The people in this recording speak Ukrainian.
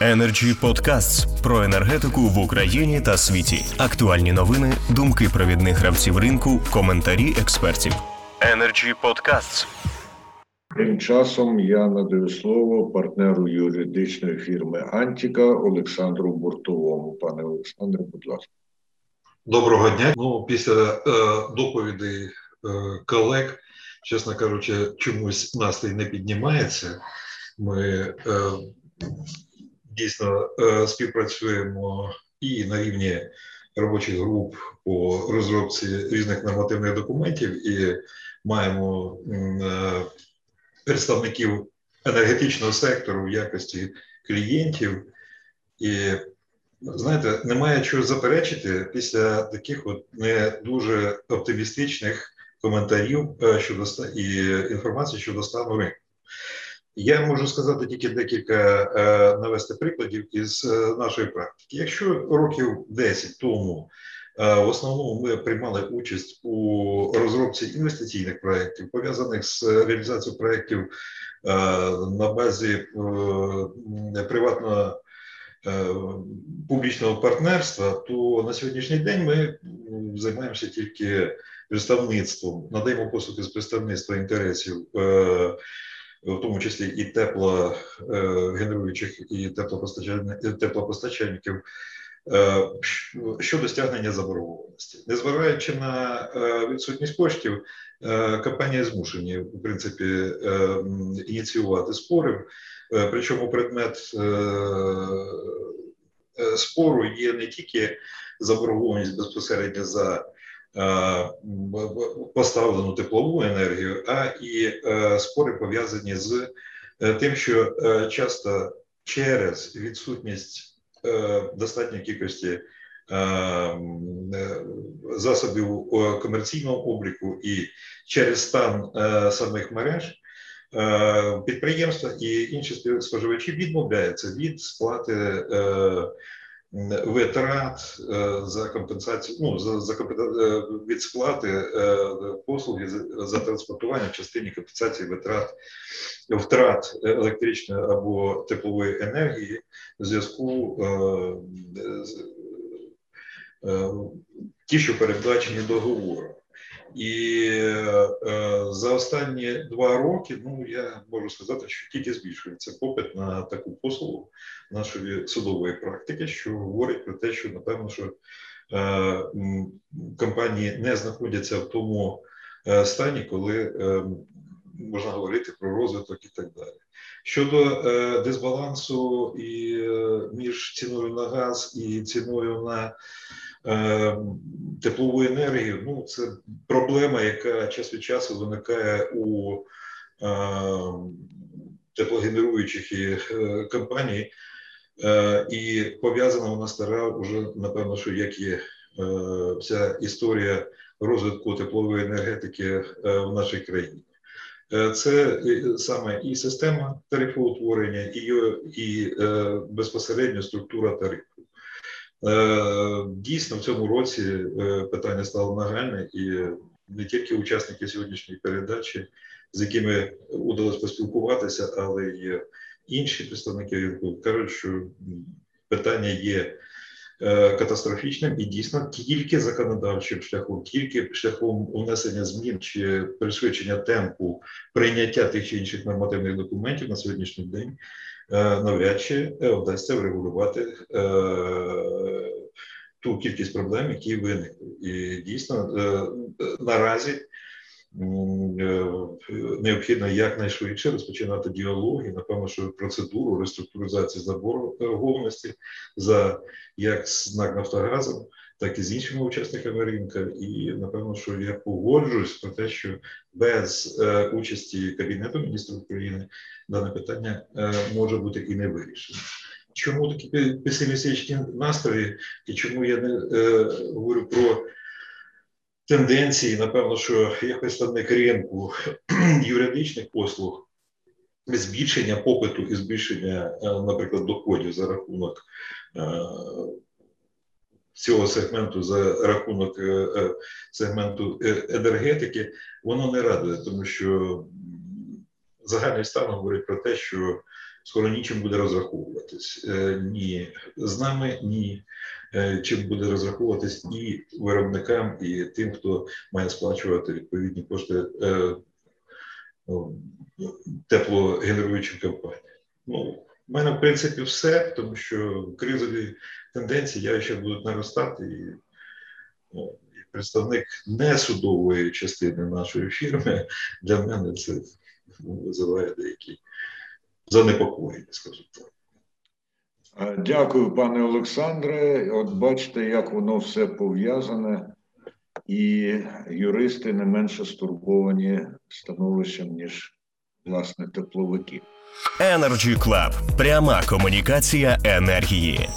Energy Podcasts про енергетику в Україні та світі. Актуальні новини, думки провідних гравців ринку, коментарі експертів. Energy Podcasts. Тим часом я надаю слово партнеру юридичної фірми Антіка Олександру Буртовому. Пане Олександре, будь ласка. Доброго дня. Ну, після е, доповідей е, колег, чесно кажучи, чомусь настрій не піднімається. Ми е, дійсно е, співпрацюємо і на рівні робочих груп по розробці різних нормативних документів, і маємо е, представників енергетичного сектору в якості клієнтів. І знаєте, немає чого заперечити після таких от не дуже оптимістичних коментарів е, щодо і інформації щодо стану ринку. Я можу сказати тільки декілька е, навести прикладів із е, нашої практики. Якщо років 10 тому е, в основному ми приймали участь у розробці інвестиційних проєктів, пов'язаних з реалізацією проєктів на базі приватного публічного партнерства, то на сьогоднішній день ми займаємося тільки представництвом, надаємо послуги з представництва інтересів. Е, в тому числі і теплогенеруючих, і теплопостачальників е, щодо стягнення заборгованості. Незважаючи на е, відсутність коштів, е, компанії змушені в принципі ініціювати спори. Причому предмет спору є не тільки заборгованість безпосередньо за Е, поставлену теплову енергію, а і е, спори пов'язані з е, тим, що часто через відсутність достатньої кількості засобів комерційного обліку і через стан самих мереж. Підприємства і інші споживачі відмовляються від сплати витрат е, за компенсацію, ну за за е, від сплати е, послуги за транспортування в частині компенсації витрат втрат електричної або теплової енергії в зв'язку з ті, що передбачені договором. І е, за останні два роки, ну я можу сказати, що тільки збільшується попит на таку послугу нашої судової практики, що говорить про те, що напевно, що е, компанії не знаходяться в тому е, стані, коли можна говорити про розвиток і так далі. Щодо дисбалансу і між ціною на газ і ціною на теплову енергію. Ну, це проблема, яка час від часу виникає у е, теплогенеруючих е, компаній, і пов'язана вона стара вже, напевно, що як є вся історія розвитку теплової енергетики в нашій країні. Це саме і система тарифоутворення, і і безпосередньо структура тарифу. Е, дійсно, в цьому році е, питання стало нагальне, і не тільки учасники сьогоднішньої передачі, з якими удалось поспілкуватися, але й інші представники кажуть, що питання є е, катастрофічним і дійсно тільки законодавчим шляхом, тільки шляхом внесення змін чи пришвидшення темпу прийняття тих чи інших нормативних документів на сьогоднішній день навряд чи е, вдасться врегулювати е, ту кількість проблем, які виникли. І дійсно наразі необхідно якнайшвидше розпочинати діалог і, напевно, що процедуру реструктуризації заборгованості за як з НАК Нафтогазом, так і з іншими учасниками ринку. І напевно, що я погоджуюсь про те, що без е, участі Кабінету міністрів України дане питання е, може бути і не вирішено. Чому такі песимістичні настрої, і чому я не е, говорю про тенденції? Напевно, що як представник ринку юридичних послуг, збільшення попиту і збільшення, е, наприклад, доходів за рахунок. Цього сегменту за рахунок е, е, сегменту е, енергетики, воно не радує, тому що загальний стан говорить про те, що скоро нічим буде розраховуватись. Ні з нами, ні чим буде розраховуватись і виробникам, і тим, хто має сплачувати відповідні кошти ну, теплогенеруючим компаніям. Ну, в мене, в принципі, все, тому що кризові тенденції явища будуть наростати. І, ну, і представник несудової частини нашої фірми для мене це визиває деякі занепокоєння, скажімо так. Дякую, пане Олександре. От бачите, як воно все пов'язане, і юристи не менше стурбовані становищем, ніж власне тепловики. Energy Club. Пряма комунікація енергії.